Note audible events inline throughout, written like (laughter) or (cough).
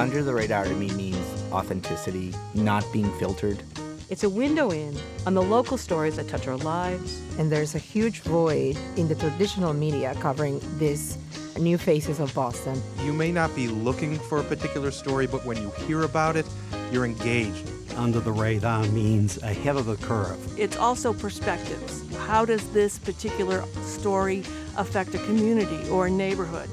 Under the radar to me means authenticity, not being filtered. It's a window in on the local stories that touch our lives. And there's a huge void in the traditional media covering these new faces of Boston. You may not be looking for a particular story, but when you hear about it, you're engaged. Under the radar means ahead of the curve. It's also perspectives. How does this particular story affect a community or a neighborhood?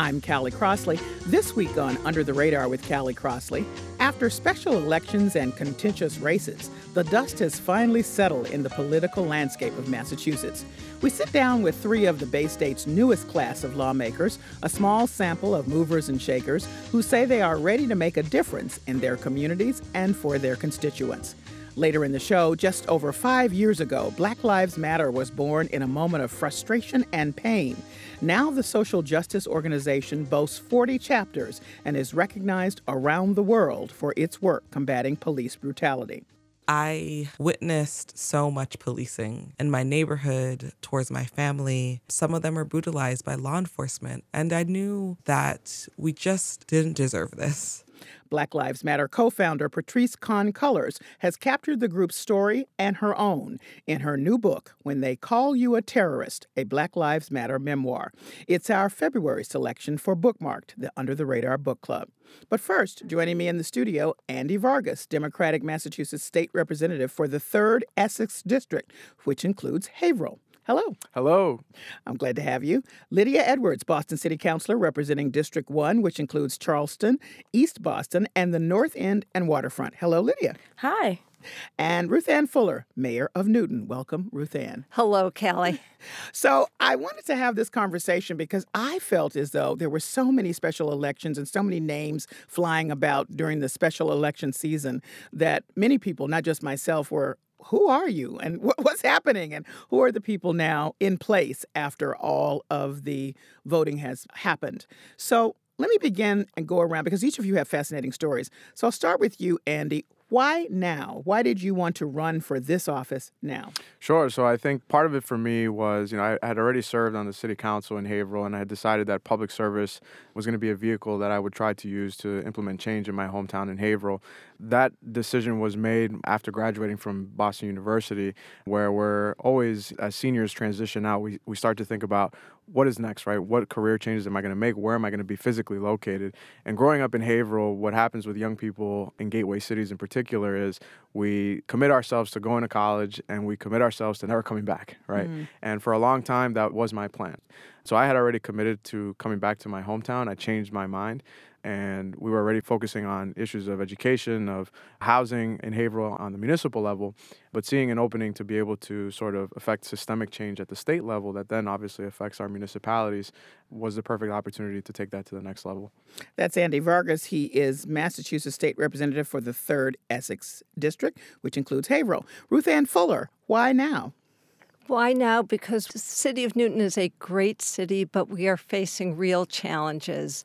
I'm Callie Crossley. This week on Under the Radar with Callie Crossley, after special elections and contentious races, the dust has finally settled in the political landscape of Massachusetts. We sit down with three of the Bay State's newest class of lawmakers, a small sample of movers and shakers who say they are ready to make a difference in their communities and for their constituents. Later in the show, just over five years ago, Black Lives Matter was born in a moment of frustration and pain. Now, the social justice organization boasts 40 chapters and is recognized around the world for its work combating police brutality. I witnessed so much policing in my neighborhood towards my family. Some of them were brutalized by law enforcement, and I knew that we just didn't deserve this. Black Lives Matter co founder Patrisse Khan-Cullors has captured the group's story and her own in her new book, When They Call You a Terrorist, a Black Lives Matter memoir. It's our February selection for Bookmarked, the Under the Radar Book Club. But first, joining me in the studio, Andy Vargas, Democratic Massachusetts State Representative for the 3rd Essex District, which includes Haverhill. Hello. Hello. I'm glad to have you. Lydia Edwards, Boston City Councilor, representing District 1, which includes Charlestown, East Boston, and the North End and Waterfront. Hello, Lydia. Hi. And Ruthanne Fuller, Mayor of Newton. Welcome, Ruthanne. Hello, Kelly. (laughs) So I wanted to have this conversation because I felt as though there were so many special elections and so many names flying about during the special election season that many people, not just myself, were who are you and what's happening and who are the people now in place after all of the voting has happened. So let me begin and go around because each of you have fascinating stories. So I'll start with you, Andy. Why now? Why did you want to run for this office now? Sure. So I think part of it for me was, you know, I had already served on the city council in Haverhill, and I had decided that public service was going to be a vehicle that I would try to use to implement change in my hometown in Haverhill. That decision was made after graduating from Boston University, where we're always, as seniors transition out, we, we start to think about what is next, right? What career changes am I going to make? Where am I going to be physically located? And growing up in Haverhill, what happens with young people in gateway cities in particular is we commit ourselves to going to college and we commit ourselves to never coming back, right? Mm. And for a long time, that was my plan. So I had already committed to coming back to my hometown. I changed my mind and we were already focusing on issues of education, of housing in Haverhill on the municipal level, but seeing an opening to be able to sort of affect systemic change at the state level that then obviously affects our municipalities was the perfect opportunity to take that to the next level. That's Andy Vargas. He is Massachusetts State Representative for the 3rd Essex District, which includes Haverhill. Ruthanne Fuller, why now? Why now? Because the city of Newton is a great city, but we are facing real challenges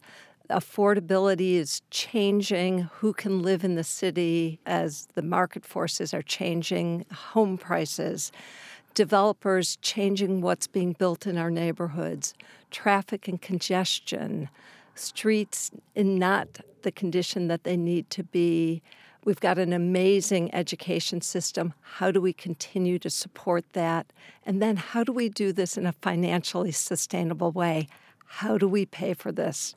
affordability is changing, who can live in the city as the market forces are changing, home prices, developers changing what's being built in our neighborhoods, traffic and congestion, streets in not the condition that they need to be. We've got an amazing education system. How do we continue to support that? And then how do we do this in a financially sustainable way? How do we pay for this?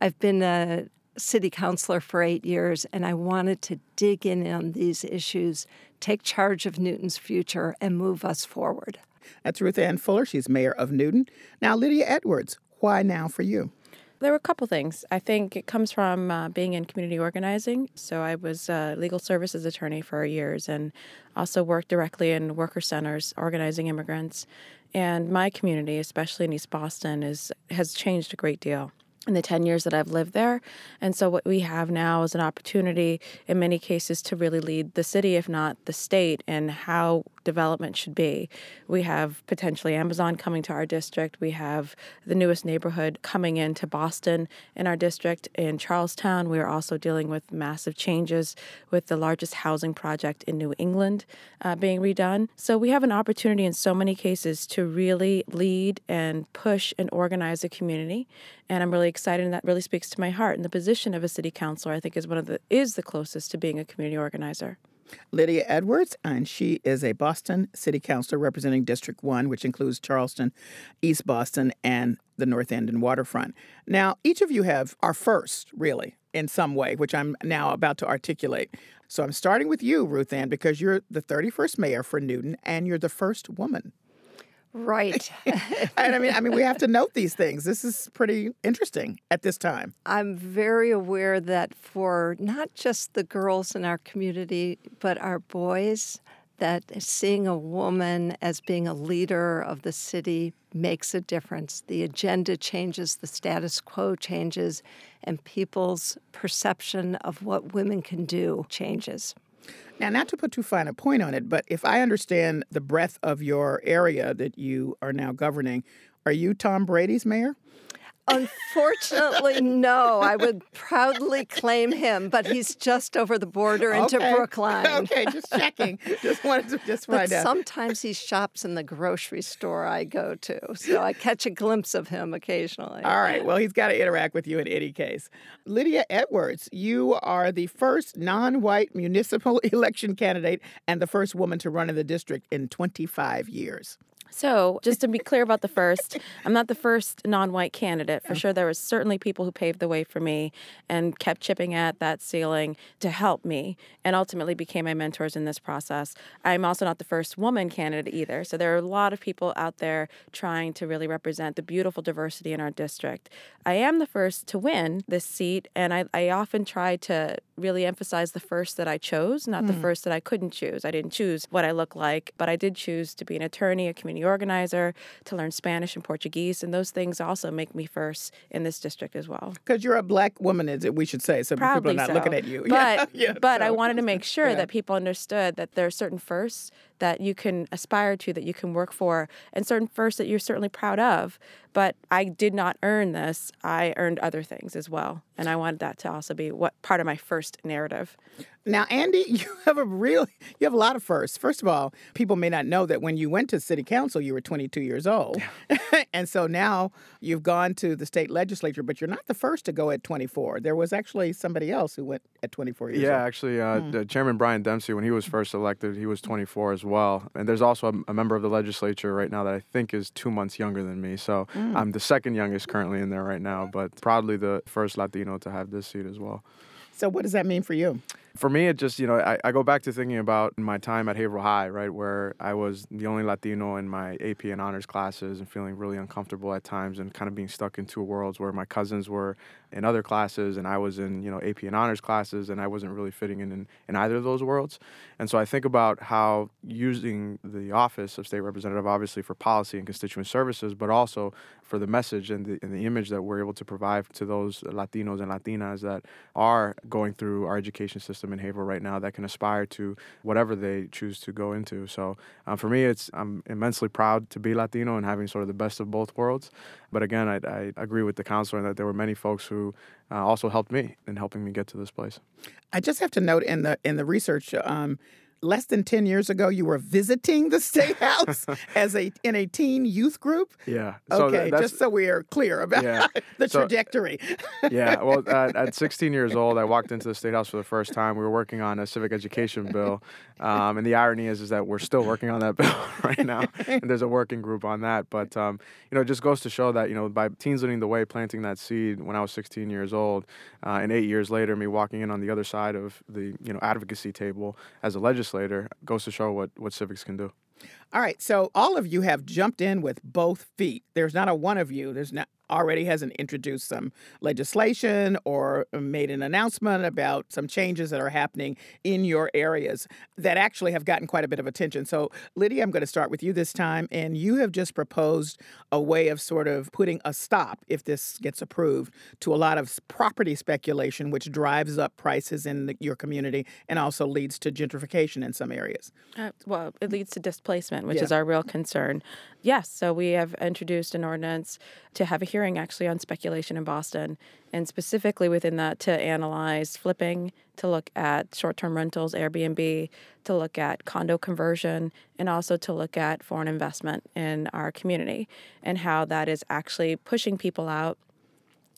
I've been a city councilor for eight years, and I wanted to dig in on these issues, take charge of Newton's future, and move us forward. That's Ruthanne Fuller. She's mayor of Newton. Now, Lydia Edwards, why now for you? There were a couple things. I think it comes from uh, being in community organizing. So I was a legal services attorney for years and also worked directly in worker centers organizing immigrants. And my community, especially in East Boston, is has changed a great deal in the 10 years that I've lived there. And so, what we have now is an opportunity, in many cases, to really lead the city, if not the state, in how development should be. We have potentially Amazon coming to our district. We have the newest neighborhood coming into Boston in our district. In Charlestown, we are also dealing with massive changes with the largest housing project in New England uh, being redone. So we have an opportunity in so many cases to really lead and push and organize a community. And I'm really excited and that really speaks to my heart. And the position of a city councilor, I think, is one of the is the closest to being a community organizer. Lydia Edwards, and she is a Boston City Councilor representing District 1, which includes Charlestown, East Boston, and the North End and Waterfront. Now, each of you have our first, really, in some way, which I'm now about to articulate. So I'm starting with you, Ruthanne, because you're the 31st mayor for Newton and you're the first woman. Right. (laughs) and I mean, I mean, we have to note these things. This is pretty interesting at this time. I'm very aware that for not just the girls in our community, but our boys, that seeing a woman as being a leader of the city makes a difference. The agenda changes, the status quo changes, and people's perception of what women can do changes. Now, not to put too fine a point on it, but if I understand the breadth of your area that you are now governing, are you Tom Brady's mayor? Unfortunately, no. I would proudly claim him, but he's just over the border into okay. Brookline. (laughs) Okay, just checking. just wanted to just find but out. Sometimes he shops in the grocery store I go to, so I catch a glimpse of him occasionally. All right. Well, he's got to interact with you in any case. Lydia Edwards, you are the first non-white municipal (laughs) election candidate and the first woman to run in the district in 25 years. So, just to be clear about the first, I'm not the first non-white candidate. For sure, there was certainly people who paved the way for me and kept chipping at that ceiling to help me, and ultimately became my mentors in this process. I'm also not the first woman candidate either. So there are a lot of people out there trying to really represent the beautiful diversity in our district. I am the first to win this seat, and I, I often try to really emphasize the first that I chose, not mm. the first that I couldn't choose. I didn't choose what I look like, but I did choose to be an attorney, a community organizer, to learn Spanish and Portuguese, and those things also make me first in this district as well. Because you're a black woman, is it? We should say so. People are not so. looking at you. (laughs) But yeah, but so. I wanted to make (laughs) sure yeah. that people understood that there are certain firsts that you can aspire to, that you can work for, and certain firsts that you're certainly proud of. But I did not earn this. I earned other things as well. And I wanted that to also be what part of my first narrative. Now, Andy, (laughs) you have a real you have a lot of firsts. First of all, people may not know that when you went to city council, you were 22 years old. (laughs) and so now you've gone to the state legislature, but you're not the first to go at 24. There was actually somebody else who went at 24 years yeah, old. actually, uh, hmm. Chairman Brian Dempsey, when he was first elected, he was 24 as well. And there's also a, a, member of the legislature right now that I think is two months younger than me. So mm. I'm the second youngest currently in there right now, but proudly the first Latino to have this seat as well. So, what does that mean for you? For me, it just, you know, I, I go back to thinking about my time at Haverhill High, right, where I was the only Latino in my AP and honors classes and feeling really uncomfortable at times and kind of being stuck in two worlds where my cousins were in other classes and I was in, you know, AP and honors classes and I wasn't really fitting in, in in either of those worlds. And so I think about how using the office of state representative, obviously for policy and constituent services, but also for the message and the, and the image that we're able to provide to those Latinos and Latinas that are going through our education system in Haverhill right now that can aspire to whatever they choose to go into. So uh, for me, it's I'm immensely proud to be Latino and having sort of the best of both worlds. But again, I, I agree with the counselor that there were many folks who uh, also helped me in helping me get to this place. I just have to note in the in the research. Um, less than 10 years ago you were visiting the state (laughs) house as a in a teen youth group? Yeah. So okay just so we are clear about yeah. (laughs) the so, trajectory. yeah well (laughs) at, at, 16 years old i walked into the state house for the first time. We were working on a civic education bill. Um, and the irony is is that we're still working on that bill right now. And there's a working group on that. But um, you know it just goes to show that you know by teens leading the way planting that seed when i was 16 years old uh, and eight years later me walking in on the other side of the you know advocacy table as a legislator legislator goes to show what, what civics can do. All right, so all of you have jumped in with both feet. There's not a one of you. There's not already hasn't introduced some legislation or made an announcement about some changes that are happening in your areas that actually have gotten quite a bit of attention. So, Lydia, I'm going to start with you this time. And you have just proposed a way of sort of putting a stop, if this gets approved, to a lot of property speculation, which drives up prices in the, your community and also leads to gentrification in some areas. Uh, well, it leads to displacement, which yeah. is our real concern. Yes, so we have introduced an ordinance to have a hearing actually on speculation in Boston, and specifically within that to analyze flipping, to look at short term rentals, Airbnb, to look at condo conversion, and also to look at foreign investment in our community and how that is actually pushing people out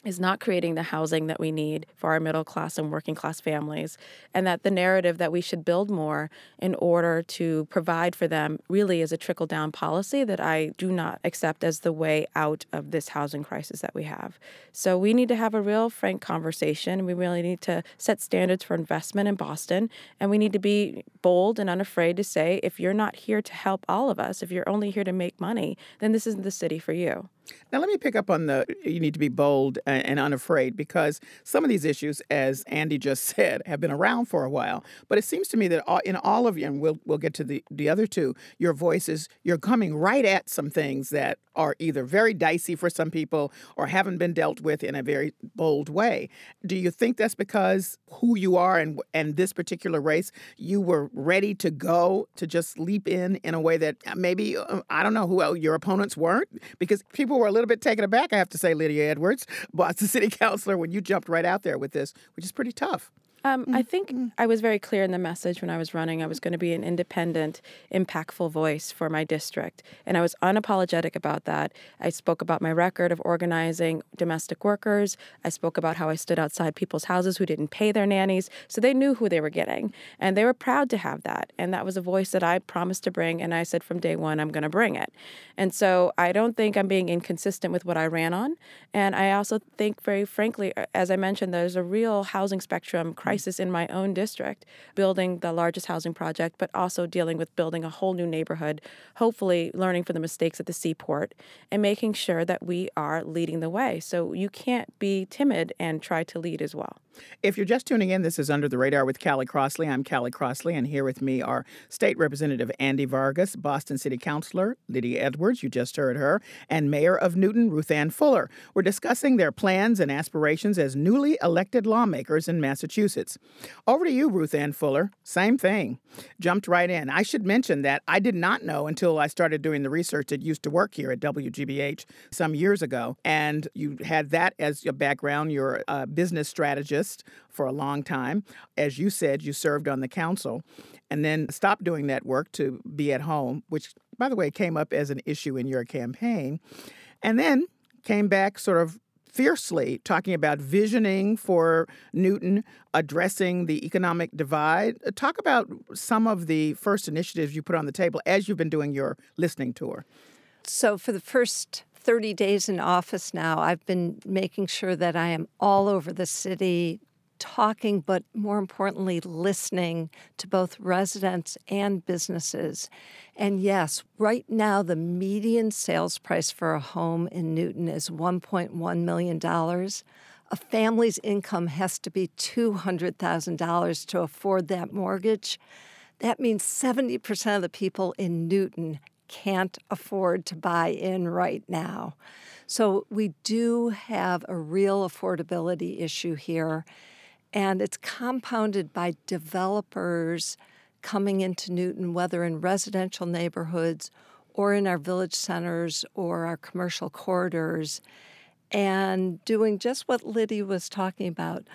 is not creating the housing that we need for our middle class and working class families, and that the narrative that we should build more in order to provide for them really is a trickle down policy that I do not accept as the way out of this housing crisis that we have. So we need to have a real frank conversation. We really need to set standards for investment in Boston, and we need to be bold and unafraid to say if you're not here to help all of us, if you're only here to make money, then this isn't the city for you. Now, let me pick up on the you need to be bold and unafraid because some of these issues, as Andy just (laughs) said, have been around for a while. But it seems to me that in all of you, and we'll, we'll get to the, the other two, your voices, you're coming right at some things that are either very dicey for some people or haven't been dealt with in a very bold way. Do you think that's because who you are and, and this particular race, you were ready to go to just leap in in a way that maybe, uh, I don't know who your opponents weren't? Because people were a little bit taken aback, I have to say, Lydia Edwards, Boston City (laughs) Councilor, when you jumped right out there with this, which is pretty tough. Um, I think I was very clear in the message when I was running. I was going to be an independent, impactful voice for my district. And I was unapologetic about that. I spoke about my record of organizing domestic workers. I spoke about how I stood outside people's houses who didn't pay their nannies. So they knew who they were getting. And they were proud to have that. And that was a voice that I promised to bring. And I said from day one, I'm going to bring it. And so I don't think I'm being inconsistent with what I ran on. And I also think, very frankly, as I mentioned, there's a real housing spectrum crisis crisis in my own district, building the largest housing project, but also dealing with building a whole new neighborhood, hopefully learning from the mistakes at the seaport and making sure that we are leading the way. So you can't be timid and try to lead as well. If you're just tuning in, this is Under the Radar with Callie Crossley. I'm Callie Crossley, and here with me are State Representative Andy Vargas, Boston City Councilor Lydia Edwards, you just heard her, and Mayor of Newton, Ruthanne Fuller. We're discussing their plans and aspirations as newly elected lawmakers in Massachusetts. Over to you, Ruthanne Fuller. Same thing. Jumped right in. I should mention that I did not know until I started doing the research that used to work here at WGBH some years ago, and you had that as your background. You're a business strategist for a long time. As you said, you served on the council and then stopped doing that work to be at home, which, by the way, came up as an issue in your campaign. And then came back sort of fiercely talking about visioning for Newton, addressing the economic divide. Uh, talk about some of the first initiatives you put on the table as you've been doing your listening tour. So, for the first 30 days in office now, I've been making sure that I am all over the city talking, but more importantly, listening to both residents and businesses. And yes, right now, the median sales price for a home in Newton is $1.1 million. A family's income has to be $200,000 to afford that mortgage. That means 70% of the people in Newton can't afford to buy in right now. So we do have a real affordability issue here, and it's compounded by developers coming into Newton, whether in residential neighborhoods or in our village centers or our commercial corridors, and doing just what Liddy was talking about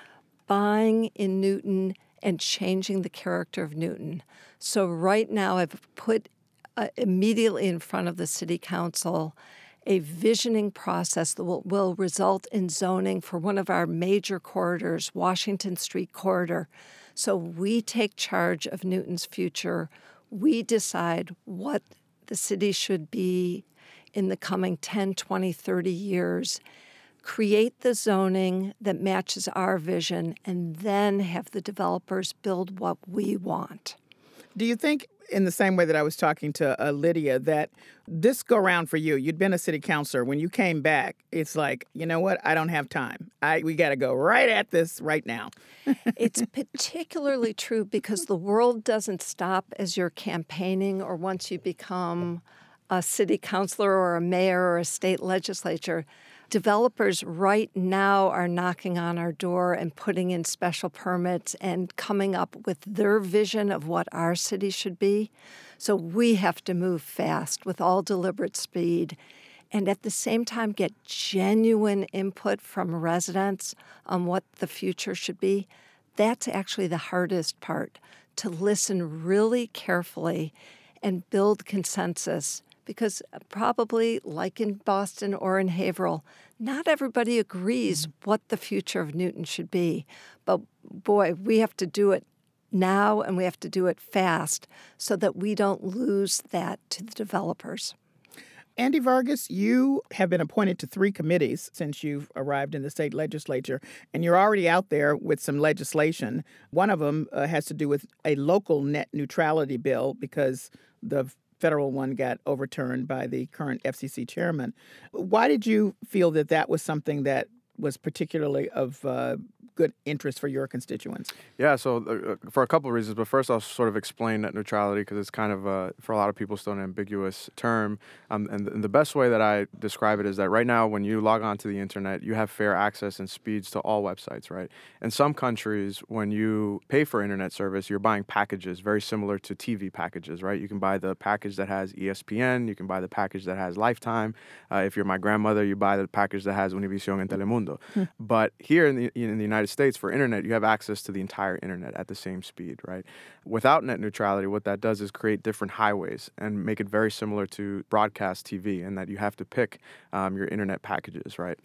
buying in Newton and changing the character of Newton. So, right now, I've put uh, immediately in front of the city council a visioning process that will, will result in zoning for one of our major corridors, Washington Street corridor. So we take charge of Newton's future. We decide what the city should be in the coming 10, 20, 30 years. Create the zoning that matches our vision, and then have the developers build what we want. Do you think in the same way that I was talking to uh, Lydia, that this go around for you. You'd been a city councilor. When you came back, it's like, you know what? I don't have time. I we got to go right at this right now. it's particularly true because the world doesn't stop as you're campaigning or once you become a city councilor or a mayor or a state legislature developers right now are knocking on our door and putting in special permits and coming up with their vision of what our city should be. So we have to move fast with all deliberate speed and at the same time get genuine input from residents on what the future should be. That's actually the hardest part to listen really carefully and build consensus because probably, like in Boston or in Haverhill, not everybody agrees what the future of Newton should be. But boy, we have to do it now and we have to do it fast so that we don't lose that to the developers. Andy Vargas, you have been appointed to three committees since you've arrived in the state legislature, and you're already out there with some legislation. One of them uh, has to do with a local net neutrality bill because the federal one got overturned by the current FCC chairman. Why did you feel that that was something that was particularly of uh, good interest for your constituents? Yeah, so uh, uh, for a couple of reasons, but first I'll sort of explain net neutrality because it's kind of, uh, for a lot of people, still an ambiguous term. Um, and, and, the best way that I describe it is that right now, when you log on to the internet, you have fair access and speeds to all websites, right? In some countries, when you pay for internet service, you're buying packages very similar to TV packages, right? You can buy the package that has ESPN, you can buy the package that has Lifetime. Uh, if you're my grandmother, you buy the package that has Univision and Telemundo. Hmm. But here in the, in the United United States, for internet, you have access to the entire internet at the same speed, right? Without net neutrality, what that does is create different highways and make it very similar to broadcast TV, in that you have to pick um, your internet packages, right?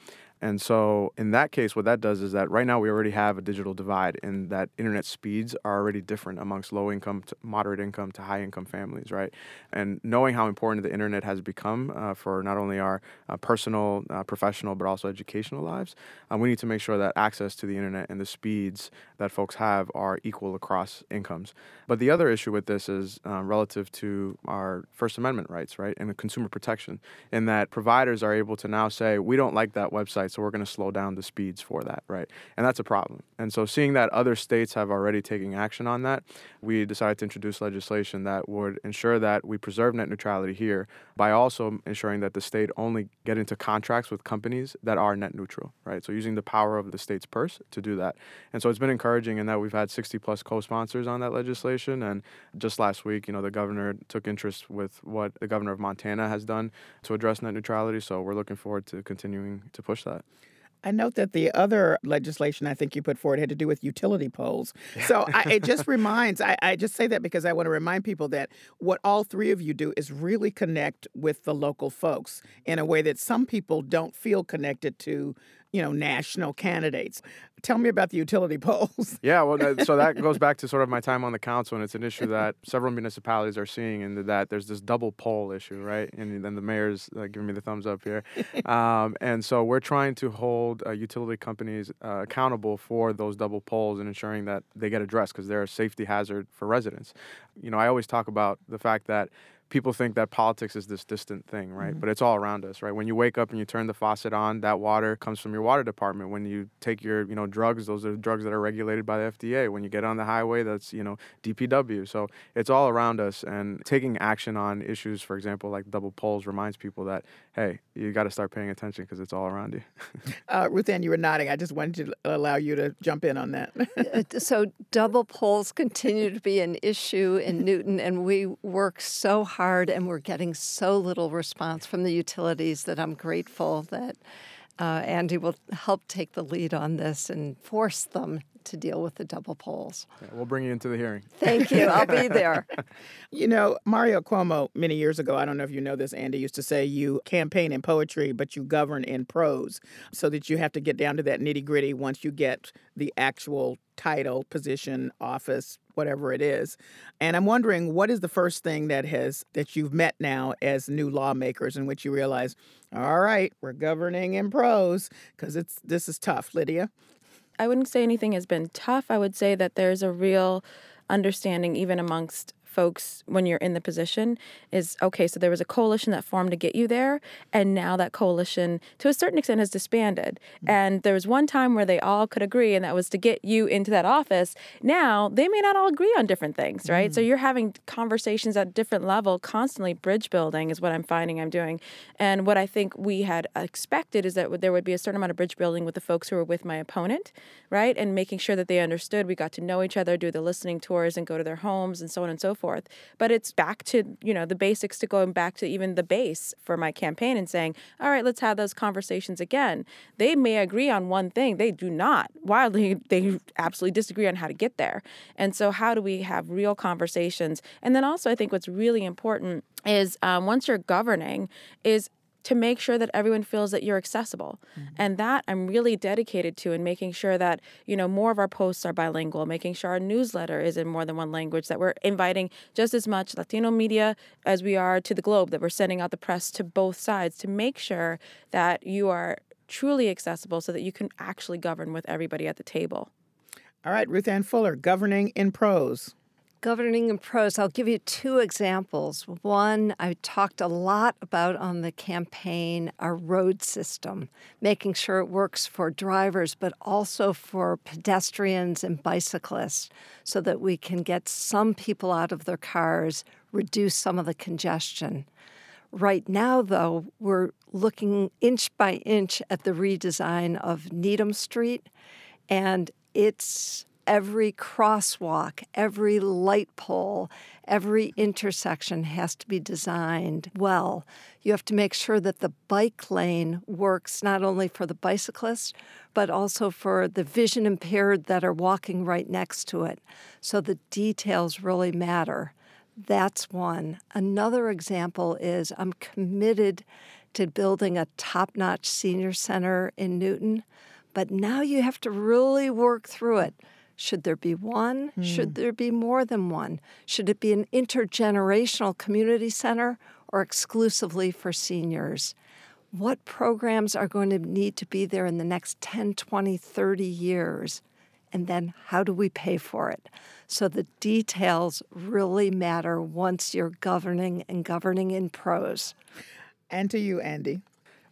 And so, in that case, what that does is that right now we already have a digital divide, and that internet speeds are already different amongst low income, to moderate income, to high income families, right? And knowing how important the internet has become uh, for not only our uh, personal, uh, professional, but also educational lives, uh, we need to make sure that access to the internet and the speeds that folks have are equal across incomes. But the other issue with this is uh, relative to our First Amendment rights, right, and consumer protection, in that providers are able to now say, we don't like that website so we're going to slow down the speeds for that, right? And that's a problem. And so, seeing that other states have already taken action on that, we decided to introduce legislation that would ensure that we preserve net neutrality here by also ensuring that the state only get into contracts with companies that are net neutral, right? So, using the power of the state's purse to do that. And so, it's been encouraging in that we've had 60 plus co sponsors on that legislation. And just last week, you know, the governor took interest with what the governor of Montana has done to address net neutrality. So, we're looking forward to continuing to push that. I note that the other legislation I think you put forward had to do with utility poles. So I, (laughs) it just reminds, I, I, just say that because I want to remind people that what all three of you do is really connect with the local folks in a way that some people don't feel connected to you know, national candidates. Tell me about the utility (laughs) poles. yeah, well, so that goes (laughs) back to sort of my time on the council, and it's an issue that several municipalities are seeing, and that there's this double pole issue, right? And then the mayor's uh, giving me the thumbs up here. (laughs) Um, and so we're trying to hold uh, utility companies uh, accountable for those double poles and ensuring that they get addressed because they're a safety hazard for residents. You know, I always talk about the fact that people think that politics is this distant thing, right? Mm-hmm. But it's all around us, right? When you wake up and you turn the faucet on, that water comes from your water department. When you take your, you know, drugs, those are drugs that are regulated by the FDA. When you get on the highway, that's, you know, DPW. So it's all around us and taking action on issues, for example, like double poles reminds people that, hey, you got to start paying attention because it's all around you. (laughs) uh, Ruthanne, you were nodding. I just wanted to allow you to jump in on that. (laughs) Uh, so double poles continue to be an issue in Newton, and we work so hard hard, and we're getting so little response from the utilities that I'm grateful that uh, Andy will help take the lead on this and force them to deal with the double poles. Yeah, we'll bring you into the hearing. Thank you. I'll be (laughs) there. you know, Mario Cuomo, many years ago, I don't know if you know this, Andy, used to say you campaign in poetry, but you govern in prose, so that you have to get down to that nitty gritty once you get the actual title, position, office, whatever it is. And I'm wondering what is the first thing that has that you've met now as new lawmakers in which you realize, all right, we're governing in prose because it's this is tough, Lydia. I wouldn't say anything has been tough. I would say that there's a real understanding, even amongst folks when you're in the position is okay so there was a coalition that formed to get you there and now that coalition to a certain extent has disbanded. Mm-hmm. and there was one time where they all could agree and that was to get you into that office. Now they may not all agree on different things right? Mm-hmm. so you're having conversations at different level constantly bridge building is what i'm finding i'm doing. And what i think we had expected is that there would be a certain amount of bridge building with the folks who were with my opponent right? And making sure that they understood we got to know each other do the listening tours and go to their homes and so on and so forth forth. But it's back to, you know, the basics to going back to even the base for my campaign and saying, all right, let's have those conversations again. They may agree on one thing, they do not. Wildly, (laughs) they absolutely disagree on how to get there. And so, how do we have real conversations? And then also, I think what's really important is um, once you're governing, is to make sure that everyone feels that you're accessible. Mm-hmm. And that I'm really dedicated to in making sure that, you know, more of our posts are bilingual, making sure our newsletter is in more than one language, that we're inviting just as much Latino media as we are to the globe, that we're sending out the press to both sides to make sure that you are truly accessible so that you can actually govern with everybody at the table. All right, Ruthanne Fuller, governing in prose. Governing in prose, I'll give you two examples. One, I talked a lot about on the campaign our road system, making sure it works for drivers, but also for pedestrians and bicyclists, so that we can get some people out of their cars, reduce some of the congestion. Right now, though, we're looking inch by inch at the redesign of Needham Street, and it's every crosswalk, every light pole, every intersection has to be designed well. You have to make sure that the bike lane works not only for the bicyclists, but also for the vision impaired that are walking right next to it. So the details really matter. That's one. Another example is I'm committed to building a top notch senior center in Newton, but now you have to really work through it. Should there be one? Mm. Should there be more than one? Should it be an intergenerational community center or exclusively for seniors? What programs are going to need to be there in the next 10, 20, 30 years? And then how do we pay for it? So the details really matter once you're governing and governing in prose. And to you, Andy.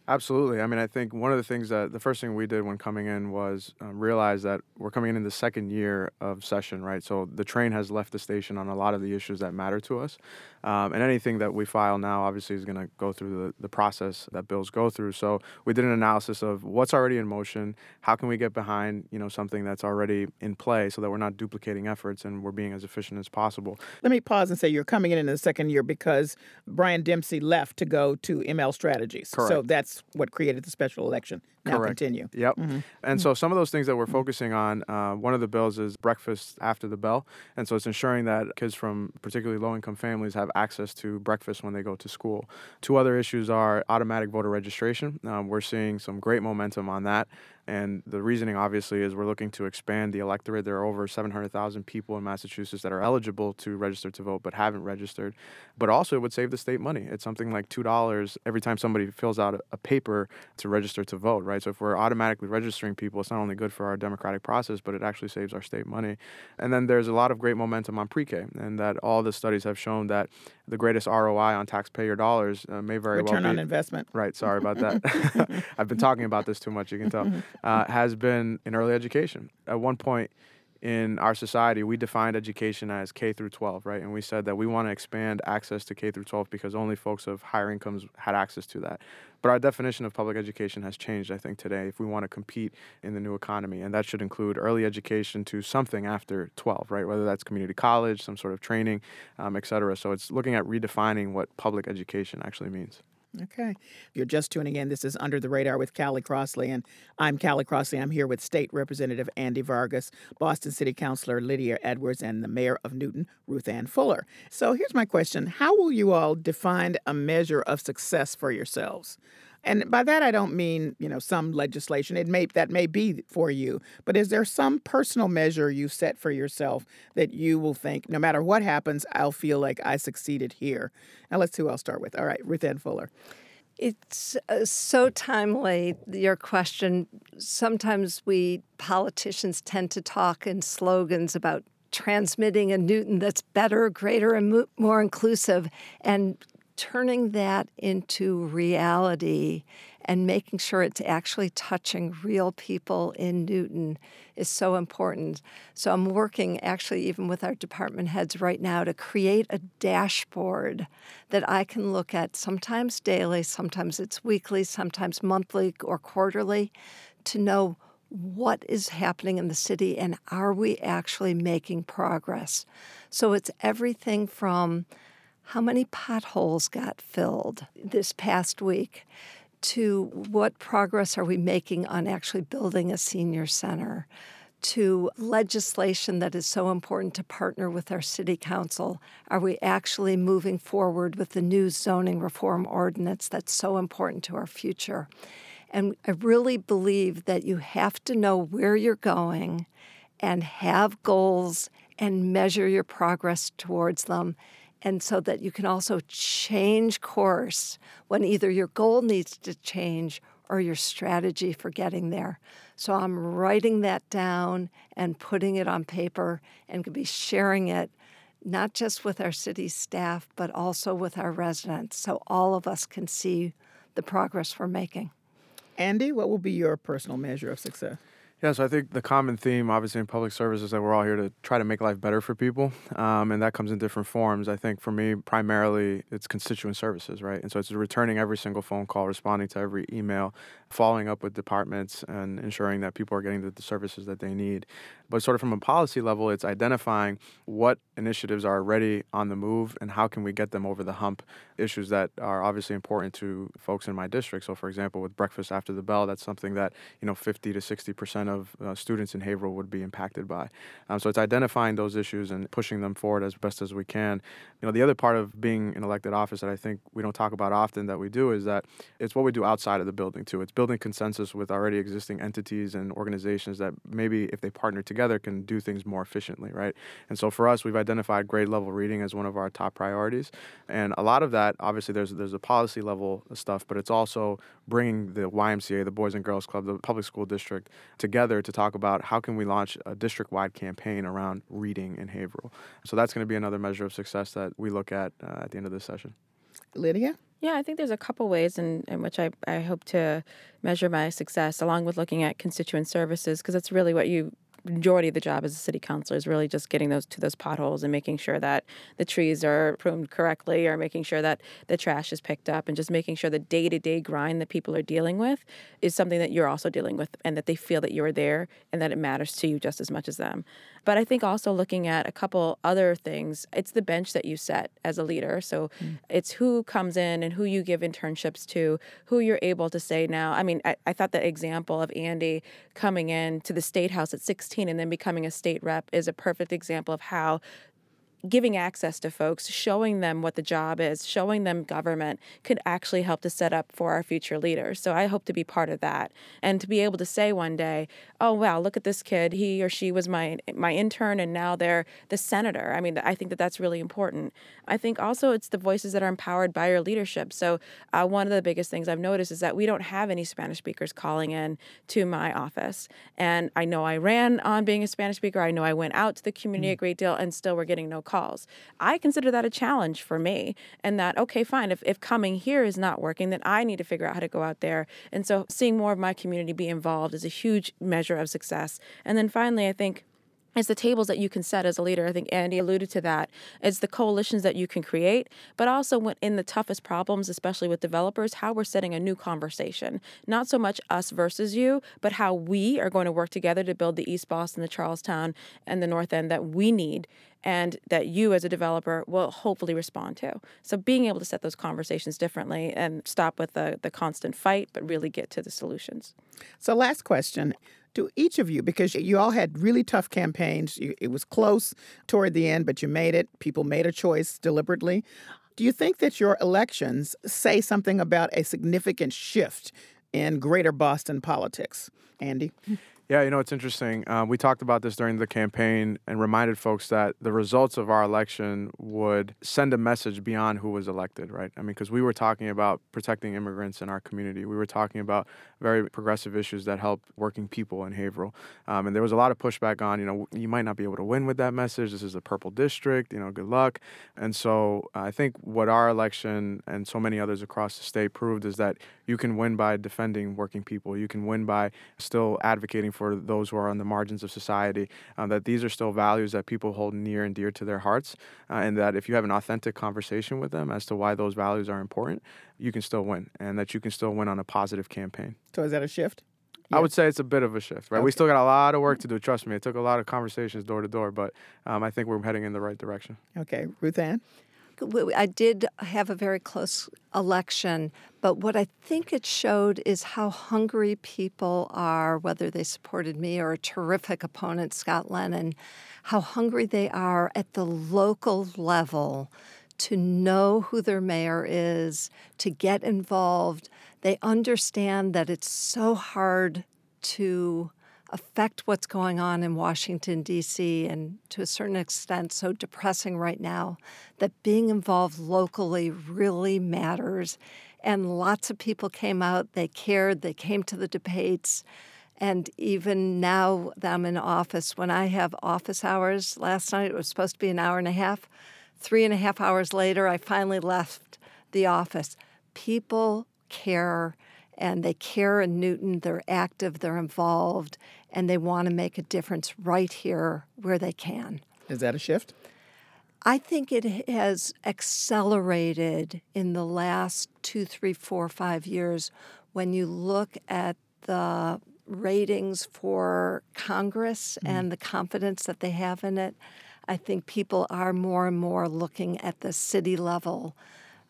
Absolutely. I mean, I think one of the things that the first thing we did when coming in was um, realize that we're coming in in the second year of session, right? So the train has left the station on a lot of the issues that matter to us. Um, and anything that we file now obviously is going to go through the, the process that bills go through. So we did an analysis of what's already in motion, how can we get behind, you know, something that's already in play so that we're not duplicating efforts and we're being as efficient as possible. Let me pause and say you're coming in in the second year because Brian Dempsey left to go to ML Strategies. Correct. So that's what created the special election. Now Correct. continue. Yep. Mm-hmm. And mm-hmm. so some of those things that we're focusing on, uh, one of the bills is breakfast after the bell. And so it's ensuring that kids from particularly low income families have access to breakfast when they go to school. Two other issues are automatic voter registration. Um, we're seeing some great momentum on that. And the reasoning, obviously, is we're looking to expand the electorate. There are over 700,000 people in Massachusetts that are eligible to register to vote but haven't registered. But also, it would save the state money. It's something like $2 every time somebody fills out a paper to register to vote, right? So if we're automatically registering people, it's not only good for our democratic process, but it actually saves our state money. And then there's a lot of great momentum on pre K, and that all the studies have shown that the greatest ROI on taxpayer dollars uh, may very Return well be. on investment. Right. Sorry about that. (laughs) (laughs) I've been talking about this too much. You can tell. (laughs) Uh, has been in early education. At one point in our society, we defined education as K through 12, right? And we said that we want to expand access to K through 12 because only folks of higher incomes had access to that. But our definition of public education has changed, I think, today if we want to compete in the new economy. And that should include early education to something after 12, right? Whether that's community college, some sort of training, um, et cetera. So it's looking at redefining what public education actually means. Okay. If you're just tuning in, this is Under the Radar with Callie Crossley, and I'm Callie Crossley. I'm here with State Representative Andy Vargas, Boston City Councilor Lydia Edwards, and the Mayor of Newton, Ruthanne Fuller. So here's my question How will you all define a measure of success for yourselves? And by that I don't mean, you know, some legislation. It may that may be for you, but is there some personal measure you set for yourself that you will think no matter what happens, I'll feel like I succeeded here. Now let's see who I'll start with. All right, Ruthanne Fuller. It's uh, so timely, your question. Sometimes we politicians tend to talk in slogans about transmitting a Newton that's better, greater, and mo- more inclusive. And turning that into reality and making sure it's actually touching real people in Newton is so important. So I'm working actually even with our department heads right now to create a dashboard that I can look at sometimes daily, sometimes it's weekly, sometimes monthly or quarterly to know what is happening in the city and are we actually making progress? So it's everything from how many potholes got filled this past week to what progress are we making on actually building a senior center to legislation that is so important to partner with our city council. Are we actually moving forward with the new zoning reform ordinance that's so important to our future? And I really believe that you have to know where you're going and have goals and measure your progress towards them. And so that you can also change course when either your goal needs to change or your strategy for getting there. So I'm writing that down and putting it on paper and could be sharing it not just with our city staff, but also with our residents so all of us can see the progress we're making. Andy, what will be your personal measure of success? Yeah, so I think the common theme, obviously, in public service is that we're all here to try to make life better for people, um, and that comes in different forms. I think for me, primarily, it's constituent services, right? And so it's returning every single phone call, responding to every email, following up with departments, and ensuring that people are getting the, the services that they need. But sort of from a policy level, it's identifying what initiatives are already on the move and how can we get them over the hump. Issues that are obviously important to folks in my district. So, for example, with breakfast after the bell, that's something that you know 50 to 60 percent of uh, students in Haverhill would be impacted by. Um, so it's identifying those issues and pushing them forward as best as we can. You know, the other part of being an elected office that I think we don't talk about often that we do is that it's what we do outside of the building too. It's building consensus with already existing entities and organizations that maybe if they partner together can do things more efficiently, right? And so for us, we've identified grade level reading as one of our top priorities, and a lot of that, obviously, there's there's a policy level stuff, but it's also bringing the YMCA, the Boys and Girls Club, the public school district together to talk about how can we launch a district-wide campaign around reading in Haverhill. So that's going to be another measure of success that we look at uh, at the end of this session. Lydia? Yeah, I think there's a couple ways in, in which I, I hope to measure my success, along with looking at constituent services, because that's really what you majority of the job as a city councilor is really just getting those to those potholes and making sure that the trees are pruned correctly or making sure that the trash is picked up and just making sure the day-to-day grind that people are dealing with is something that you're also dealing with and that they feel that you're there and that it matters to you just as much as them. But I think also looking at a couple other things, it's the bench that you set as a leader. So mm. it's who comes in and who you give internships to, who you're able to say now. I mean, I, I thought the example of Andy coming in to the state house at 16 and then becoming a state rep is a perfect example of how giving access to folks, showing them what the job is, showing them government could actually help to set up for our future leaders. So I hope to be part of that and to be able to say one day, "Oh wow, look at this kid. He or she was my my intern and now they're the senator." I mean, I think that that's really important. I think also it's the voices that are empowered by your leadership. So uh, one of the biggest things I've noticed is that we don't have any Spanish speakers calling in to my office. And I know I ran on being a Spanish speaker. I know I went out to the community mm. a great deal and still we're getting no calls. I consider that a challenge for me, and that, okay, fine, if, if coming here is not working, then I need to figure out how to go out there. And so seeing more of my community be involved is a huge measure of success. And then finally, I think it's the tables that you can set as a leader. I think Andy alluded to that. It's the coalitions that you can create, but also when in the toughest problems, especially with developers, how we're setting a new conversation. Not so much us versus you, but how we are going to work together to build the East Boston, the Charlestown, and the North End that we need and that you as a developer will hopefully respond to. So being able to set those conversations differently and stop with the, the constant fight, but really get to the solutions. So last question to each of you because you all had really tough campaigns. it was close toward the end, but you made it. People made a choice deliberately. Do you think that your elections say something about a significant shift in greater Boston politics? Andy? Yeah, you know, it's interesting. Um, we talked about this during the campaign and reminded folks that the results of our election would send a message beyond who was elected, right? I mean, because we were talking about protecting immigrants in our community. We were talking about very progressive issues that help working people in Haverhill. Um, and there was a lot of pushback on, you know, you might not be able to win with that message. This is a purple district, you know, good luck. And so uh, I think what our election and so many others across the state proved is that you can win by defending working people. You can win by still advocating for those who are on the margins of society, uh, that these are still values that people hold near and dear to their hearts, uh, and that if you have an authentic conversation with them as to why those values are important, you can still win, and that you can still win on a positive campaign. So is that a shift? I would say it's a bit of a shift, right? Okay. We still got a lot of work to do. Trust me, it took a lot of conversations door to door, but um, I think we're heading in the right direction. Okay, Ruthanne? w- I did have a very close election, but what I think it showed is how hungry people are, whether they supported me or a terrific opponent, Scott Lennon, how hungry they are at the local level to know who their mayor is, to get involved. They understand that it's so hard to affect what's going on in Washington, D.C., and to a certain extent, so depressing right now, that being involved locally really matters. And lots of people came out, they cared, they came to the debates. And even now that I'm in office, when I have office hours, last night it was supposed to be an hour and a half. Three and a half hours later, I finally left the office. People care and they care in Newton. They're active, they're involved, and they want to make a difference right here where they can. Is that a shift? I think it has accelerated in the last two, three, four, five years when you look at the ratings for Congress mm-hmm. and the confidence that they have in it. I think people are more and more looking at the city level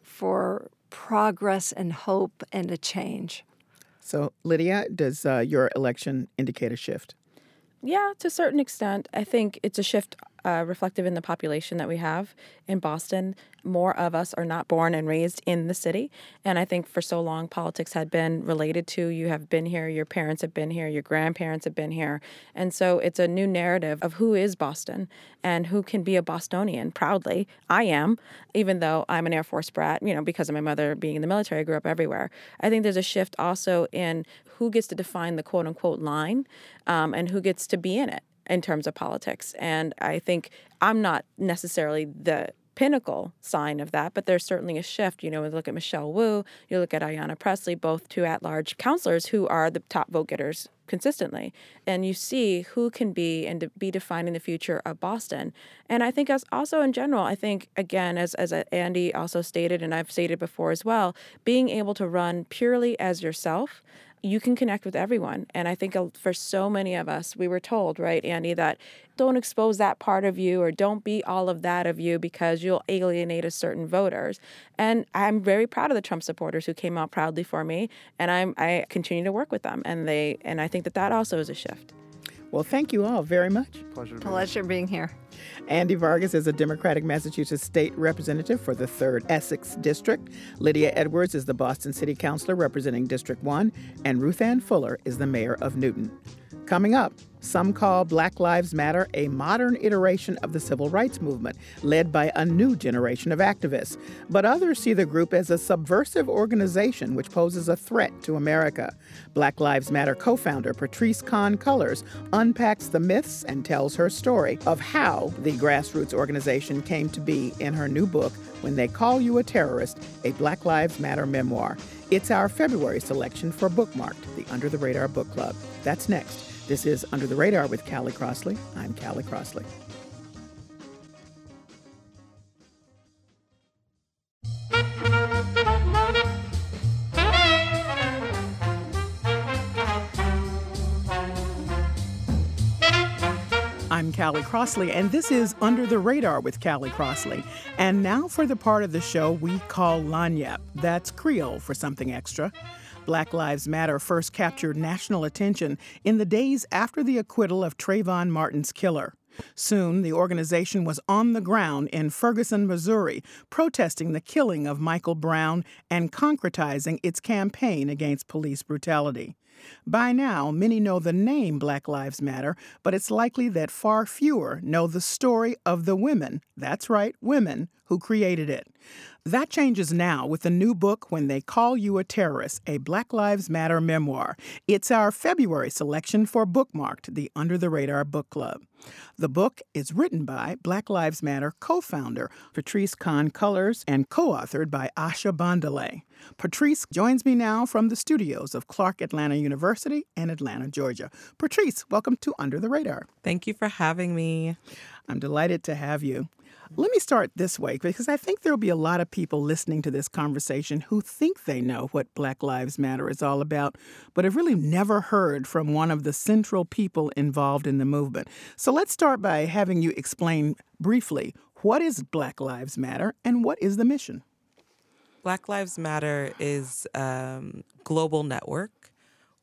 for progress and hope and a change. So, Lydia, does uh, your election indicate a shift? Yeah, to a certain extent. I think it's a shift uh, reflective in the population that we have in Boston. More of us are not born and raised in the city. And I think for so long, politics had been related to you have been here, your parents have been here, your grandparents have been here. And so it's a new narrative of who is Boston and who can be a Bostonian proudly. I am, even though I'm an Air Force brat, you know, because of my mother being in the military, I grew up everywhere. I think there's a shift also in who gets to define the quote unquote line um, and who gets to be in it in terms of politics. And I think I'm not necessarily the pinnacle sign of that, but there's certainly a shift. You know, you look at Michelle Wu, you look at Ayanna Presley, both two at large counselors who are the top vote getters consistently. And you see who can be and be defining the future of Boston. And I think as also in general, I think again, as, as uh, Andy also stated, and I've stated before as well, being able to run purely as yourself you can connect with everyone. And I think uh, for so many of us, we were told, right, Andy, that don't expose that part of you or don't be all of that of you because you'll alienate a certain voters. And I'm very proud of the Trump supporters who came out proudly for me, and I'm I continue to work with them. And they and I think that that also is a shift. Well, thank you all very much. Pleasure. to be Pleasure being here. Andy Vargas is a Democratic Massachusetts State Representative for the 3rd Essex District. Lydia Edwards is the Boston City Councilor representing District 1. And Ruthanne Fuller is the Mayor of Newton. Coming up, some call Black Lives Matter a modern iteration of the civil rights movement, led by a new generation of activists. But others see the group as a subversive organization which poses a threat to America. Black Lives Matter co founder Patrisse Khan-Cullors unpacks the myths and tells her story of how the grassroots organization came to be in her new book, When They Call You a Terrorist, a Black Lives Matter memoir. It's our February selection for Bookmarked, the Under the Radar Book Club. That's next. This is Under the Radar with Callie Crossley. I'm Callie Crossley. I'm Callie Crossley, and this is Under the Radar with Callie Crossley. And now for the part of the show we call Lagniappe. That's Creole for something extra. Black Lives Matter first captured national attention in the days after the acquittal of Trayvon Martin's killer. Soon, the organization was on the ground in Ferguson, Missouri, protesting the killing of Michael Brown and concretizing its campaign against police brutality. By now, many know the name Black Lives Matter, but it's likely that far fewer know the story of the women, that's right, women, who created it. That changes now with the new book, When They Call You a Terrorist, a Black Lives Matter memoir. It's our February selection for Bookmarked, the Under the Radar Book Club. The book is written by Black Lives Matter co founder Patrisse Khan-Cullors and co authored by Asha Bandele. Patrisse joins me now from the studios of Clark Atlanta University in Atlanta, Georgia. Patrisse, welcome to Under the Radar. Thank you for having me. I'm delighted to have you. Let me start this way because I think there'll be a lot of people listening to this conversation who think they know what Black Lives Matter is all about, but have really never heard from one of the central people involved in the movement. So let's start by having you explain briefly what is Black Lives Matter and what is the mission? Black Lives Matter is a um, global network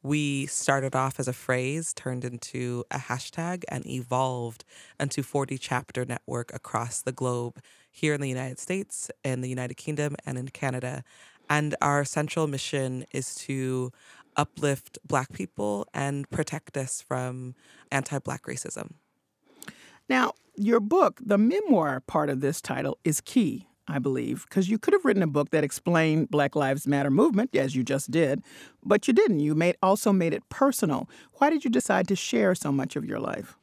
we started off as a phrase, turned into a hashtag, and evolved into 40 chapter network across the globe here in the United States, in the United Kingdom, and in Canada. And our central mission is to uplift Black people and protect us from anti Black racism. Now, your book, the memoir part of this title, is key. I believe, because you could have written a book that explained Black Lives Matter movement, as you just did, but you didn't. You made also made it personal. Why did you decide to share so much of your life?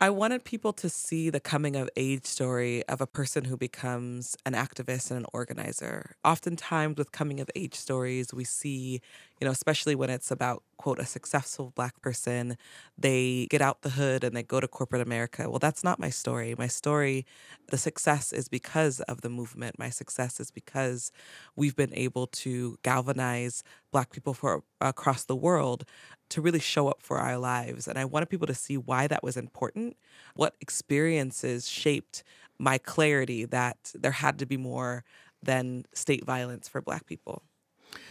I wanted people to see the coming of age story of a person who becomes an activist and an organizer. Oftentimes, with coming of age stories, we see, you know, especially when it's about, quote, a successful Black person, they get out the hood and they go to corporate America. Well, that's not my story. My story, the success is because of the movement. My success is because we've been able to galvanize Black people for across the world to really show up for our lives. And I wanted people to see why that was important, what experiences shaped my clarity that there had to be more than state violence for Black people.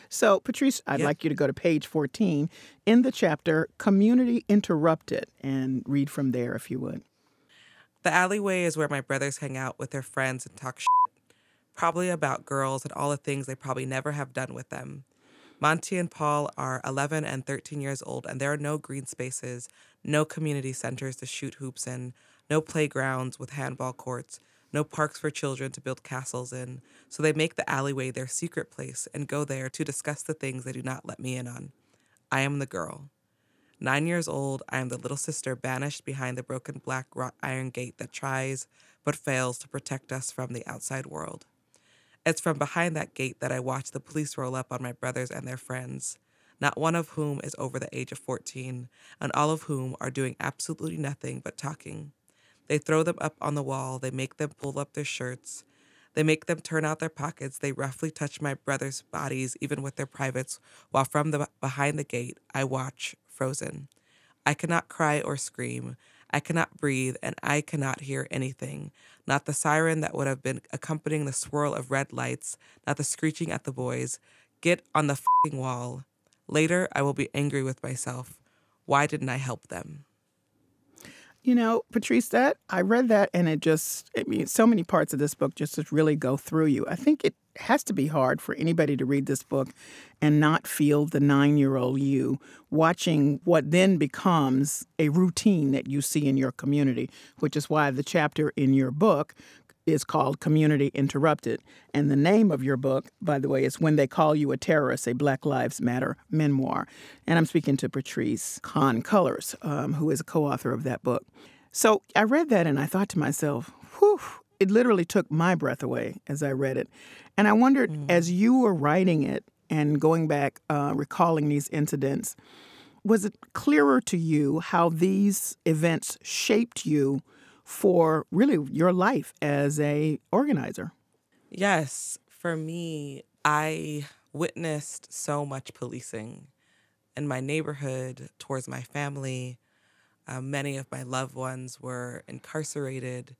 So, Patrisse, I'd yep. like you to go to page 14 in the chapter Community Interrupted and read from there if you would. The alleyway is where my brothers hang out with their friends and talk shit, probably about girls and all the things they probably never have done with them. Monty and Paul are 11 and 13 years old, and there are no green spaces, no community centers to shoot hoops in, no playgrounds with handball courts, no parks for children to build castles in. So they make the alleyway their secret place and go there to discuss the things they do not let me in on. I am the girl. Nine years old, I am the little sister banished behind the broken black wrought iron gate that tries but fails to protect us from the outside world. It's from behind that gate that I watch the police roll up on my brothers and their friends, not one of whom is over the age of 14, and all of whom are doing absolutely nothing but talking. They throw them up on the wall, they make them pull up their shirts, they make them turn out their pockets, they roughly touch my brothers' bodies, even with their privates, while from the behind the gate I watch, frozen. I cannot cry or scream. I cannot breathe and I cannot hear anything. Not the siren that would have been accompanying the swirl of red lights, not the screeching at the boys. Get on the wall. Later, I will be angry with myself. Why didn't I help them? You know, Patrisse, that I read that and it just, I mean, so many parts of this book just really go through you. I think it has to be hard for anybody to read this book and not feel the nine year old you watching what then becomes a routine that you see in your community, which is why the chapter in your book is called Community Interrupted. And the name of your book, by the way, is When They Call You a Terrorist, a Black Lives Matter memoir. And I'm speaking to Patrisse Khan Cullors, um, who is a co author of that book. So I read that and I thought to myself, whew, it literally took my breath away as I read it. And I wondered, mm. as you were writing it and going back, uh, recalling these incidents, was it clearer to you how these events shaped you for really your life as a organizer. Yes, for me, I witnessed so much policing in my neighborhood towards my family. Uh, many of my loved ones were incarcerated,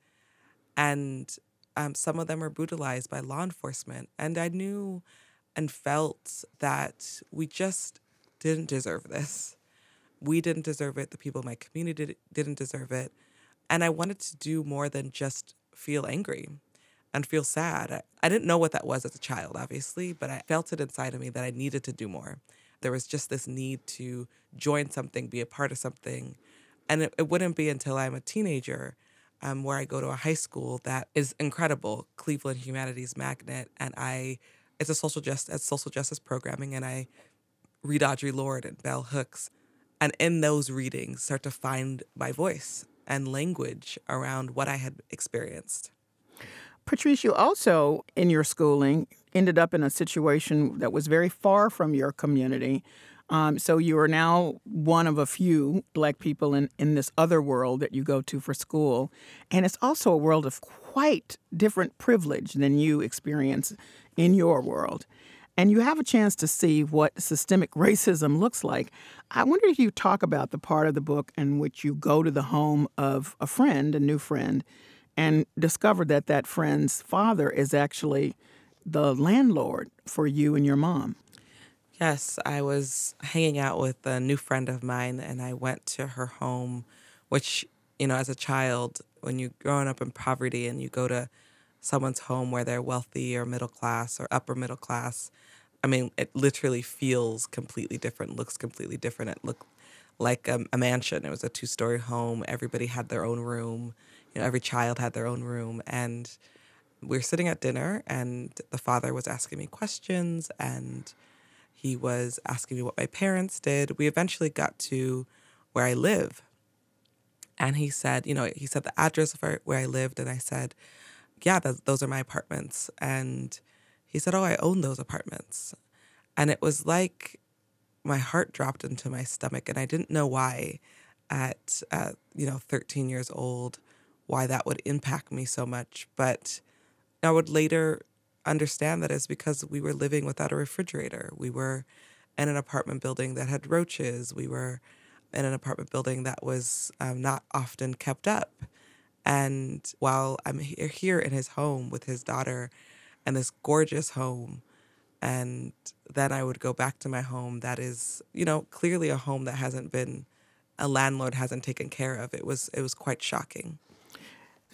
and um, some of them were brutalized by law enforcement. And I knew and felt that we just didn't deserve this. We didn't deserve it. The people in my community didn't deserve it. And I wanted to do more than just feel angry and feel sad. I, didn't know what that was as a child, obviously, but I felt it inside of me that I needed to do more. There was just this need to join something, be a part of something. And it, it wouldn't be until I'm a teenager um, where I go to a high school that is incredible, Cleveland Humanities Magnet, and I it's a social justice social justice programming, and I read Audre Lorde and Bell Hooks, and in those readings start to find my voice and language around what I had experienced. Patrisse, you also, in your schooling, ended up in a situation that was very far from your community. Um, so you are now one of a few black people in, in this other world that you go to for school. And it's also a world of quite different privilege than you experience in your world. And you have a chance to see what systemic (laughs) racism looks like. I wonder if you talk about the part of the book in which you go to the home of a friend, a new friend, and discover that that friend's father is actually the landlord for you and your mom. Yes, I was hanging out with a new friend of mine and I went to her home, which, you know, as a child, when you're growing up in poverty and you go to someone's home where they're wealthy or middle class or upper middle class, I mean, it literally feels completely different, looks completely different. It looked like a, a mansion. It was a two story home. Everybody had their own room. You know, every child had their own room. And we were sitting at dinner and the father was asking me questions and he was asking me what my parents did. We eventually got to where I live. And he said, you know, he said the address of where I lived. And I said, yeah, those are my apartments. And he said, oh, I own those apartments. And it was like my heart dropped into my stomach. And I didn't know why at, uh, you know, 13 years old, why that would impact me so much. But I would later understand that is because we were living without a refrigerator. We were in an apartment building that had roaches. We were in an apartment building that was um, not often kept up. And while I'm here in his home with his daughter and this gorgeous home, and then I would go back to my home that is, you know, clearly a home that hasn't been, a landlord hasn't taken care of. It was, it was quite shocking.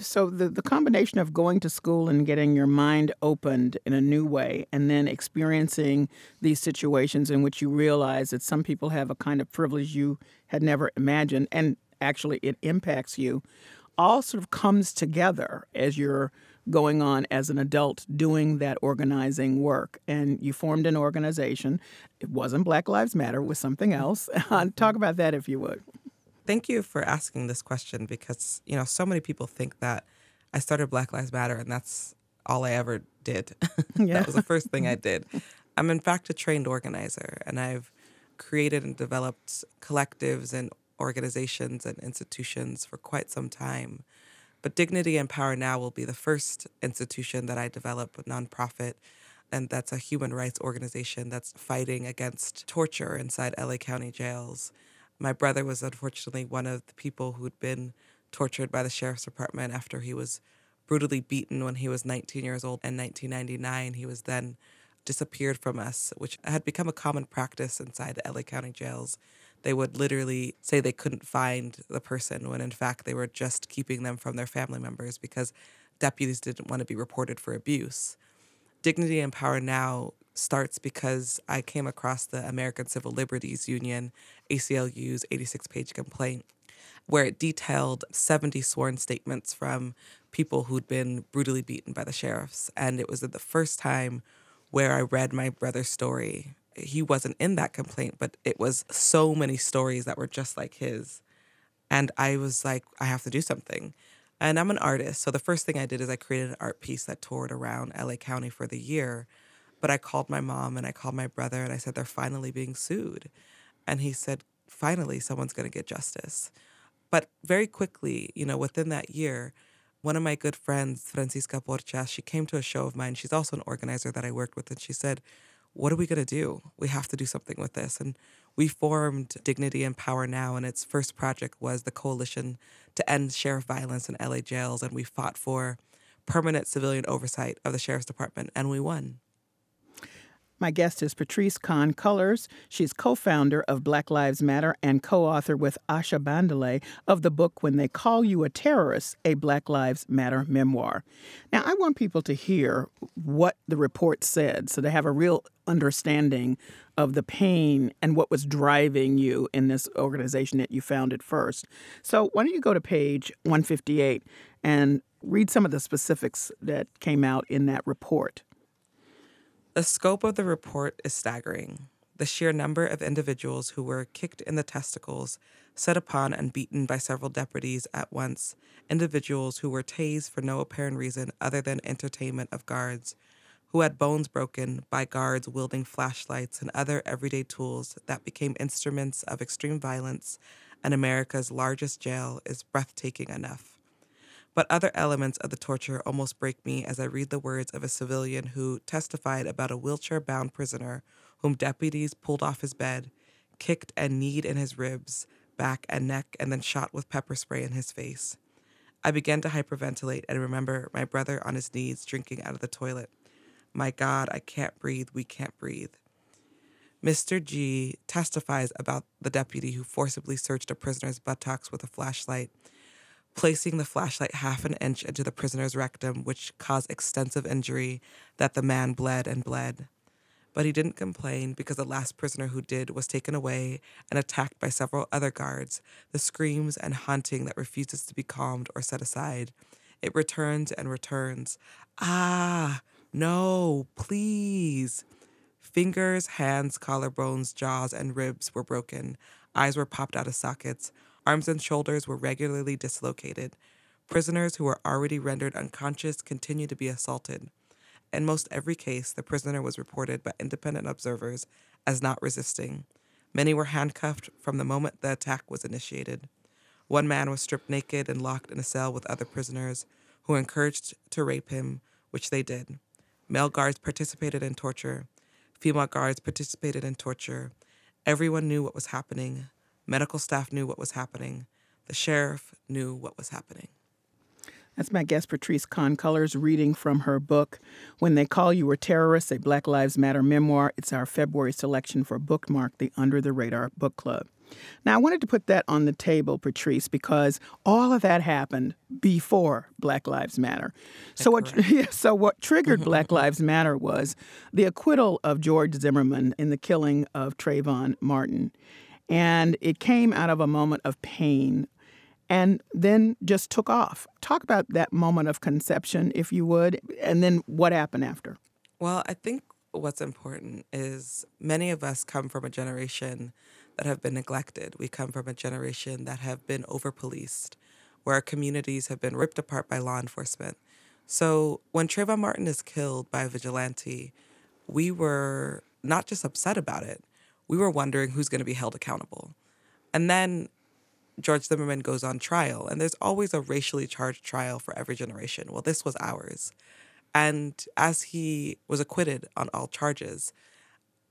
So the, the combination of going to school and getting your mind opened in a new way and then experiencing these situations in which you realize that some people have a kind of privilege you had never imagined and actually it impacts you all sort of comes together as you're going on as an adult doing that organizing work and you formed an organization it wasn't black lives matter it was something else (laughs) uh, talk about that if you would thank you for asking this question because, you know, so many people think that I started Black Lives Matter and that's all I ever did. (laughs) Yeah. that was the first thing I (laughs) did. I'm, in fact, a trained organizer and I've created and developed collectives and organizations and institutions for quite some time. But Dignity and Power Now will be the first institution that I develop, a nonprofit, and that's a human rights organization that's fighting against torture inside LA County jails my brother was unfortunately one of the people who'd been tortured by the sheriff's department after he was brutally beaten when he was 19 years old in 1999. He was then disappeared from us, which had become a common practice inside the LA County jails. They would literally say they couldn't find the person when in fact they were just keeping them from their family members because deputies didn't want to be reported for abuse. Dignity and Power Now starts because I came across the American Civil Liberties Union, ACLU's 86 page complaint, where it detailed 70 sworn statements from people who'd been brutally beaten by the sheriffs. And it was the first time where I read my brother's story. He wasn't in that complaint, but it was so many stories that were just like his. And I was like, I have to do something. And I'm an artist. So the first thing I did is I created an art piece that toured around LA County for the year but I called my mom and I called my brother and I said, they're finally being sued. And he said, finally, someone's going to get justice. But very quickly, you know, within that year, one of my good friends, Francisca Porchas, she came to a show of mine. She's also an organizer that I worked with. And she said, what are we going to do? We have to do something with this. And we formed Dignity and Power Now, and its first project was the Coalition to End Sheriff Violence in LA Jails. And we fought for permanent civilian oversight of the Sheriff's Department, and we won. My guest is Patrisse Khan-Cullors. She's co founder of Black Lives Matter and co author with Asha Bandele of the book When They Call You a Terrorist, a Black Lives Matter memoir. Now, I want people to hear what the report said so they have a real understanding of the pain and what was driving you in this organization that you founded first. So, why don't you go to page 158 and read some of the specifics that came out in that report? The scope of the report is staggering. The sheer number of individuals who were kicked in the testicles, set upon, and beaten by several deputies at once, individuals who were tased for no apparent reason other than entertainment of guards, who had bones broken by guards wielding flashlights and other everyday tools that became instruments of extreme violence, and America's largest jail is breathtaking enough. But other elements of the torture almost break me as I read the words of a civilian who testified about a wheelchair bound prisoner whom deputies pulled off his bed, kicked and kneed in his ribs, back, and neck, and then shot with pepper spray in his face. I began to hyperventilate and remember my brother on his knees drinking out of the toilet. My God, I can't breathe. We can't breathe. Mr. G testifies about the deputy who forcibly searched a prisoner's buttocks with a flashlight, placing the flashlight half an inch into the prisoner's rectum, which caused extensive injury that the man bled and bled. But he didn't complain because the last prisoner who did was taken away and attacked by several other guards, the screams and haunting that refuses to be calmed or set aside. It returns and returns. Ah, no, please. Fingers, hands, collarbones, jaws, and ribs were broken. Eyes were popped out of sockets. Arms and shoulders were regularly dislocated. Prisoners who were already rendered unconscious continued to be assaulted. In most every case, the prisoner was reported by independent observers as not resisting. Many were handcuffed from the moment the attack was initiated. One man was stripped naked and locked in a cell with other prisoners who encouraged to rape him, which they did. Male guards participated in torture. Female guards participated in torture. Everyone knew what was happening. Medical staff knew what was happening. The sheriff knew what was happening. That's my guest, Patrisse Khan-Cullors, reading from her book, When They Call You a Terrorist, a Black Lives Matter memoir. It's our February selection for Bookmark, the Under the Radar Book Club. Now, I wanted to put that on the table, Patrisse, because all of that happened before Black Lives Matter. So what, (laughs) yeah, so what triggered (laughs) Black Lives Matter was the acquittal of George Zimmerman in the killing of Trayvon Martin. And it came out of a moment of pain and then just took off. Talk about that moment of conception, if you would, and then what happened after. Well, I think what's important is many of us come from a generation that have been neglected. We come from a generation that have been over policed, where our communities have been ripped apart by law enforcement. So when Trayvon Martin is killed by a vigilante, we were not just upset about it, we were wondering who's going to be held accountable. And then George Zimmerman goes on trial, and there's always a racially charged trial for every generation. Well, this was ours. And as he was acquitted on all charges,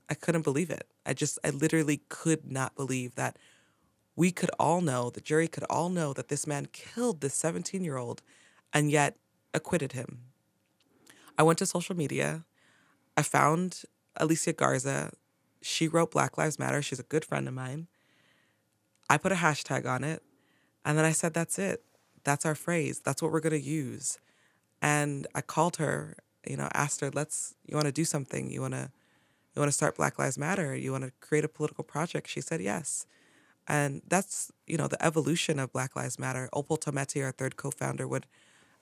I couldn't believe it. I just, I literally could not believe that we could all know, the jury could all know that this man killed this 17 year old and yet acquitted him. I went to social media. I found Alicia Garza. She wrote Black Lives Matter. She's a good friend of mine. I put a hashtag on it. And then I said, that's it. That's our phrase. That's what we're going to use. And I called her, you know, asked her, let's, you want to do something? You want to, you want to start Black Lives Matter? You want to create a political project? She said, yes. And that's, you know, the evolution of Black Lives Matter. Opal Tometi, our third co founder, would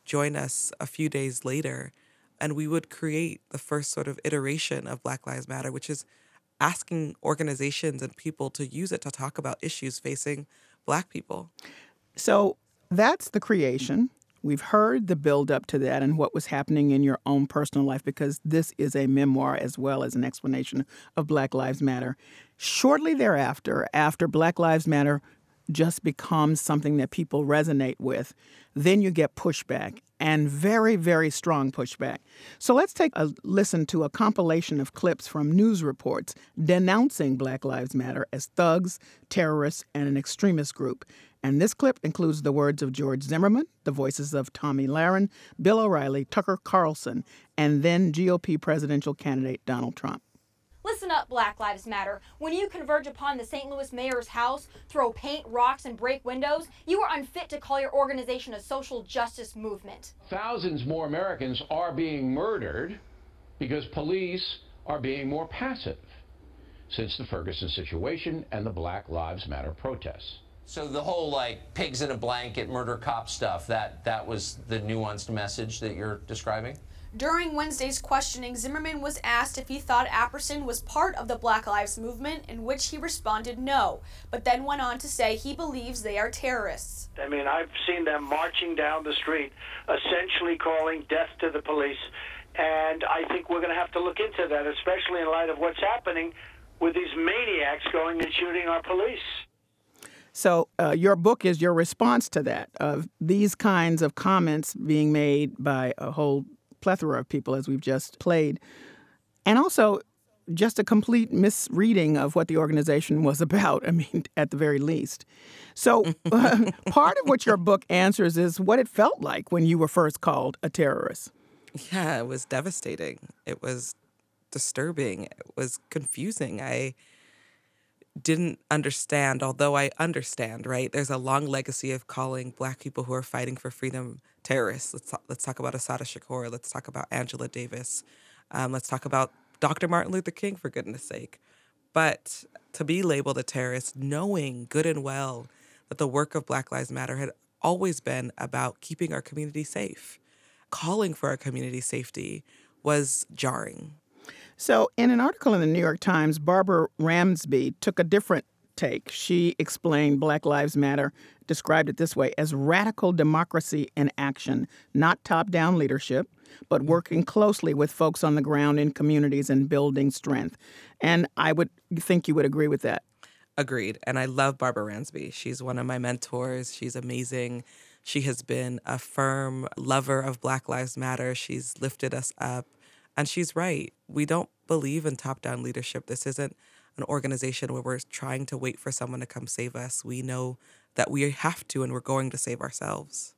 join us a few days later and we would create the first sort of iteration of Black Lives Matter, which is asking organizations and people to use it to talk about issues facing Black people. So that's the creation. We've heard the build up to that and what was happening in your own personal life because this is a memoir as well as an explanation of Black Lives Matter. Shortly thereafter, after Black Lives Matter just becomes something that people resonate with, then you get pushback and very, very strong pushback. So let's take a listen to a compilation of clips from news reports denouncing Black Lives Matter as thugs, terrorists, and an extremist group. And this clip includes the words of George Zimmerman, the voices of Tomi Lahren, Bill O'Reilly, Tucker Carlson, and then GOP presidential candidate Donald Trump. Listen up, Black Lives Matter. When you converge upon the St. Louis mayor's house, throw paint, rocks, and break windows, you are unfit to call your organization a social justice movement. Thousands more Americans are being murdered because police are being more passive since the Ferguson situation and the Black Lives Matter protests. So the whole like pigs in a blanket, murder cop stuff, that that was the nuanced message that you're describing? During Wednesday's questioning, Zimmerman was asked if he thought Apperson was part of the Black Lives Movement, in which he responded no, but then went on to say he believes they are terrorists. I mean, I've seen them marching down the street, essentially calling death to the police. And I think we're going to have to look into that, especially in light of what's happening with these maniacs going and shooting our police. So, uh, your book is your response to that, of these kinds of comments being made by a whole plethora of people, as we've just played. And also, just a complete misreading of what the organization was (laughs) about, I mean, at the very least. So, uh, (laughs) part of what your book answers is what it felt like when you were first called a terrorist. Yeah, it was devastating. It was disturbing. It was confusing. I didn't understand, although I understand, right? There's a long legacy of calling black people who are fighting for freedom terrorists. Let's talk, let's talk about Assata Shakur. Let's talk about Angela Davis. Um, let's talk about Dr. Martin Luther King, for goodness sake. But to be labeled a terrorist, knowing good and well that the work of Black Lives Matter had always been about keeping our community safe, calling for our community safety was jarring. So, in an article in the New York Times, Barbara Ransby took a different take. She explained Black Lives Matter, described it this way as radical democracy in action, not top down leadership, but working closely with folks on the ground in communities and building strength. And I would think you would agree with that. Agreed. And I love Barbara Ransby. She's one of my mentors. She's amazing. She has been a firm lover of Black Lives Matter. She's lifted us up. And she's right. We don't believe in top down leadership. This isn't an organization where we're trying to wait for someone to come save us. We know that we have to and we're going to save ourselves.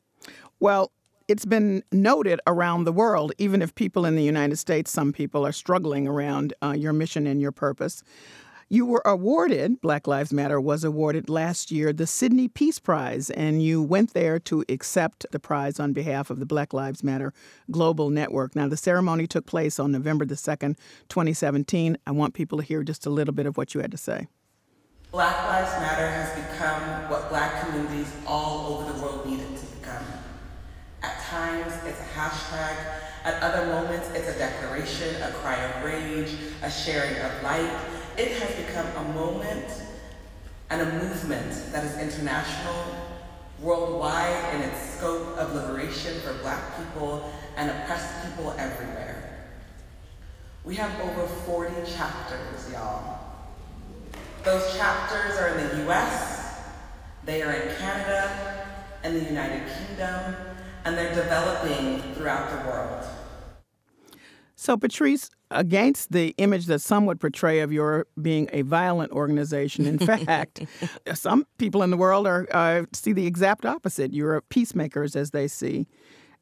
Well, it's been noted around the world, even if people in the United States, some people are struggling around uh, your mission and your purpose. You were awarded, Black Lives Matter was awarded last year the Sydney Peace Prize, and you went there to accept the prize on behalf of the Black Lives Matter Global Network. Now, the ceremony took place on November the 2nd, 2017. I want people to hear just a little bit of what you had to say. Black Lives Matter has become what black communities all over the world need it to become. At times, it's a hashtag. At other moments, it's a declaration, a cry of rage, a sharing of light it has become a moment and a movement that is international, worldwide in its scope of liberation for black people and oppressed people everywhere. We have over 40 chapters, y'all. Those chapters are in the US, they are in Canada, and the United Kingdom, and they're developing throughout the world. So, Patrisse, against the image that some would portray of your being a violent organization, in (laughs) fact, some people in the world are uh, see the exact opposite. You're peacemakers, as they see.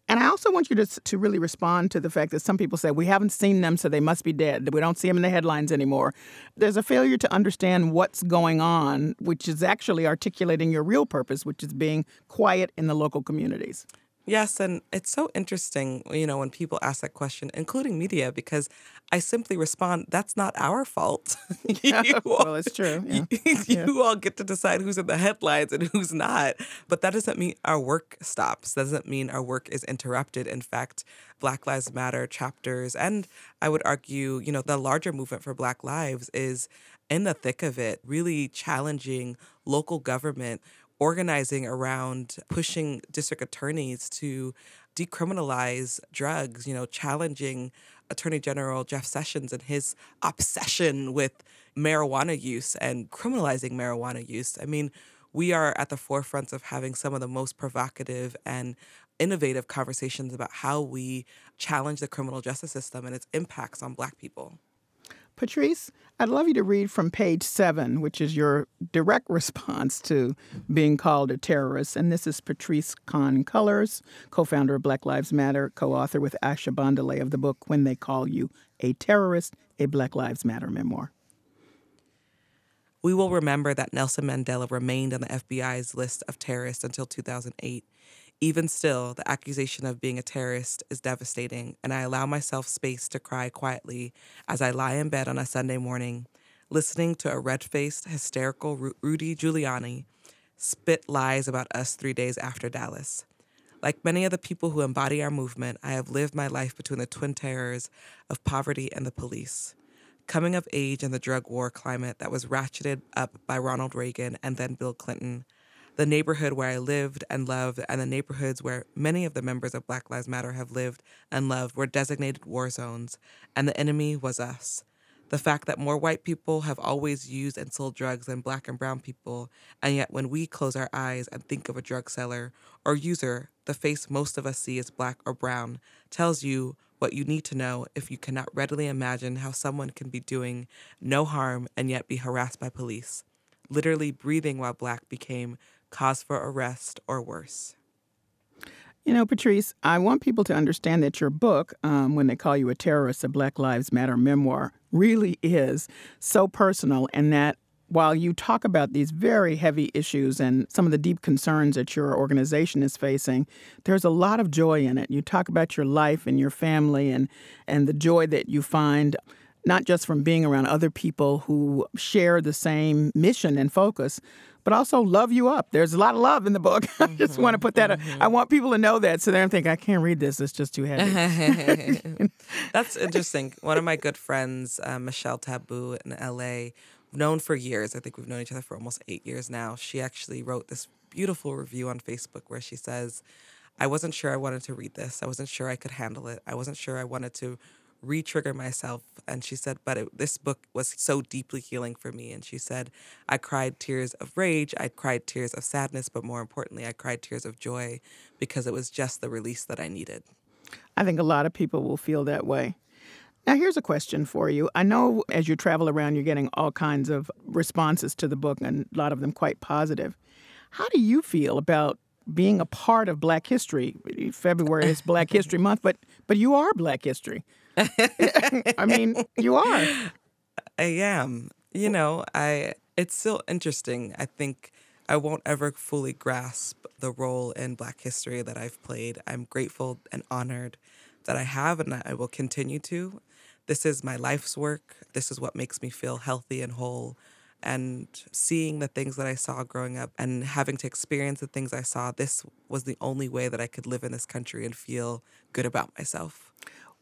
And I also want you to, to really respond to the fact that some people say, we haven't seen them, so they must be dead. We don't see them in the headlines anymore. There's a failure to understand what's going on, which is actually articulating your real purpose, which is being quiet in the local communities. Yes, and it's so interesting, you know, when people ask that question, including media, because I simply respond, "That's not our fault." (laughs) (laughs) yeah, well, it's true. (laughs) Yeah. you yeah. all get to decide who's in the headlines and who's not, but that doesn't mean our work stops. That doesn't mean our work is interrupted. In fact, Black Lives Matter chapters, and I would argue, you know, the larger movement for Black Lives is in the thick of it, really challenging local government organizing around pushing district attorneys to decriminalize drugs, you know, challenging Attorney General Jeff Sessions and his obsession with marijuana use and criminalizing marijuana use. I mean, we are at the forefront of having some of the most provocative and innovative conversations about how we challenge the criminal justice system and its impacts on Black people. Patrisse, I'd love you to read from page seven, which is your direct (laughs) response to being called a terrorist. And this is Patrisse Khan-Cullors, co founder of Black Lives Matter, co author with Asha Bandele of the book When They Call You a Terrorist, a Black Lives Matter memoir. We will remember that Nelson Mandela remained on the FBI's list of terrorists until 2008 even still, the accusation of being a terrorist is devastating, and I allow myself space to cry quietly as I lie in bed on a Sunday morning, listening to a red faced, hysterical Rudy Giuliani spit lies about us three days after Dallas. Like many of the people who embody our movement, I have lived my life between the twin terrors of poverty and the police. Coming of age in the drug war climate that was ratcheted up by Ronald Reagan and then Bill Clinton, the neighborhood where I lived and loved, and the neighborhoods where many of the members of Black Lives Matter have lived and loved were designated war zones, and the enemy was us. The fact that more white people have always used and sold drugs than black and brown people, and yet when we close our eyes and think of a drug seller or user, the face most of us see is black or brown, tells you what you need to know if you cannot readily imagine how someone can be doing no harm and yet be harassed by police. Literally breathing while black became cause for arrest or worse. You know, Patrisse, I want people to understand that your book, um, When They Call You a Terrorist, a Black Lives Matter memoir, really is so personal, and that while you talk about these very heavy issues and some of the deep concerns that your organization is facing, there's a lot of joy in it. You talk about your life and your family and, and the joy that you find not just from being around other people who share the same mission and focus, but also love you up. There's a lot of love in the book. (laughs) I just mm-hmm, want to put that. Mm-hmm. I want people to know that, so they don't think I can't read this. It's just too heavy. (laughs) That's (laughs) interesting. One of my good friends, uh, Michelle Taboo in L.A., known for years. I think we've known each other for almost eight years now. She actually wrote this beautiful review on Facebook where she says, "I wasn't sure I wanted to read this. I wasn't sure I could handle it. I wasn't sure I wanted to." Re-trigger myself and she said but it, this book was so deeply healing for me and she said i cried tears of rage i cried tears of sadness but more importantly i cried tears of joy because it was just the release that i needed. I think a lot of people will feel that way. Now here's a question for you. I know as you travel around you're getting all kinds of responses to the book and a lot of them quite positive. How do you feel about being a part of black history? February is black history (laughs) month but but you are black history (laughs) I mean, you are. (laughs) I am. You know, I it's still interesting. I think I won't ever fully grasp the role in Black history that I've played. I'm grateful and honored that I have and I will continue to. This is my life's work. This is what makes me feel healthy and whole. And seeing the things that I saw growing up and having to experience the things I saw, this was the only way that I could live in this country and feel good about myself.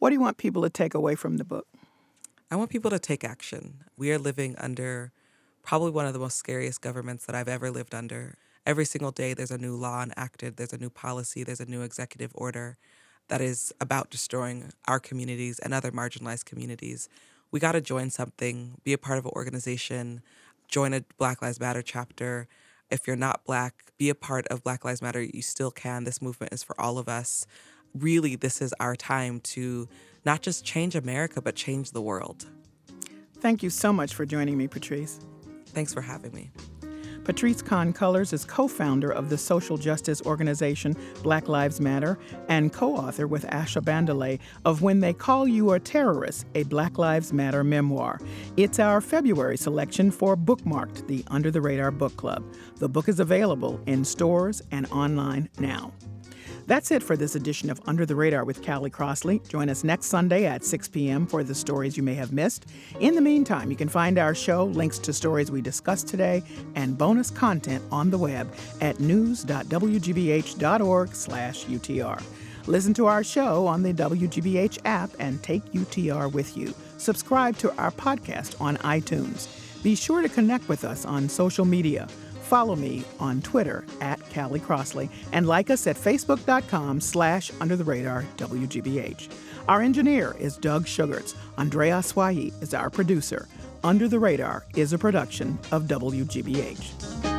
What do you want people to take away from the book? I want people to take action. We are living under probably one of the most scariest governments that I've ever lived under. Every single day, there's a new law enacted, there's a new policy, there's a new executive order that is about destroying our communities and other marginalized communities. We got to join something, be a part of an organization, join a Black Lives Matter chapter. If you're not Black, be a part of Black Lives Matter. You still can. This movement is for all of us really this is our time to not just change America, but change the world. Thank you so much for joining me, Patrisse. Thanks for having me. Patrisse Khan Cullors is co founder of the social justice organization Black Lives Matter and co author with Asha Bandele of When They Call You a Terrorist, a Black Lives Matter memoir. It's our February selection for Bookmarked, the Under the Radar Book Club. The book is available in stores and online now. That's it for this edition of Under the Radar with Callie Crossley. Join us next Sunday at 6 p.m. for the stories you may have missed. In the meantime, you can find our show, links to stories we discussed today, and bonus content on the web at news.wgbh.org/utr. Listen to our show on the WGBH app and take UTR with you. Subscribe to our podcast on iTunes. Be sure to connect with us on social media. Follow me on Twitter at Callie Crossley and like us at facebook.com slash under the radar WGBH. Our engineer is Doug Sugarts. Andrea Swayi is our producer. Under the Radar is a production of WGBH.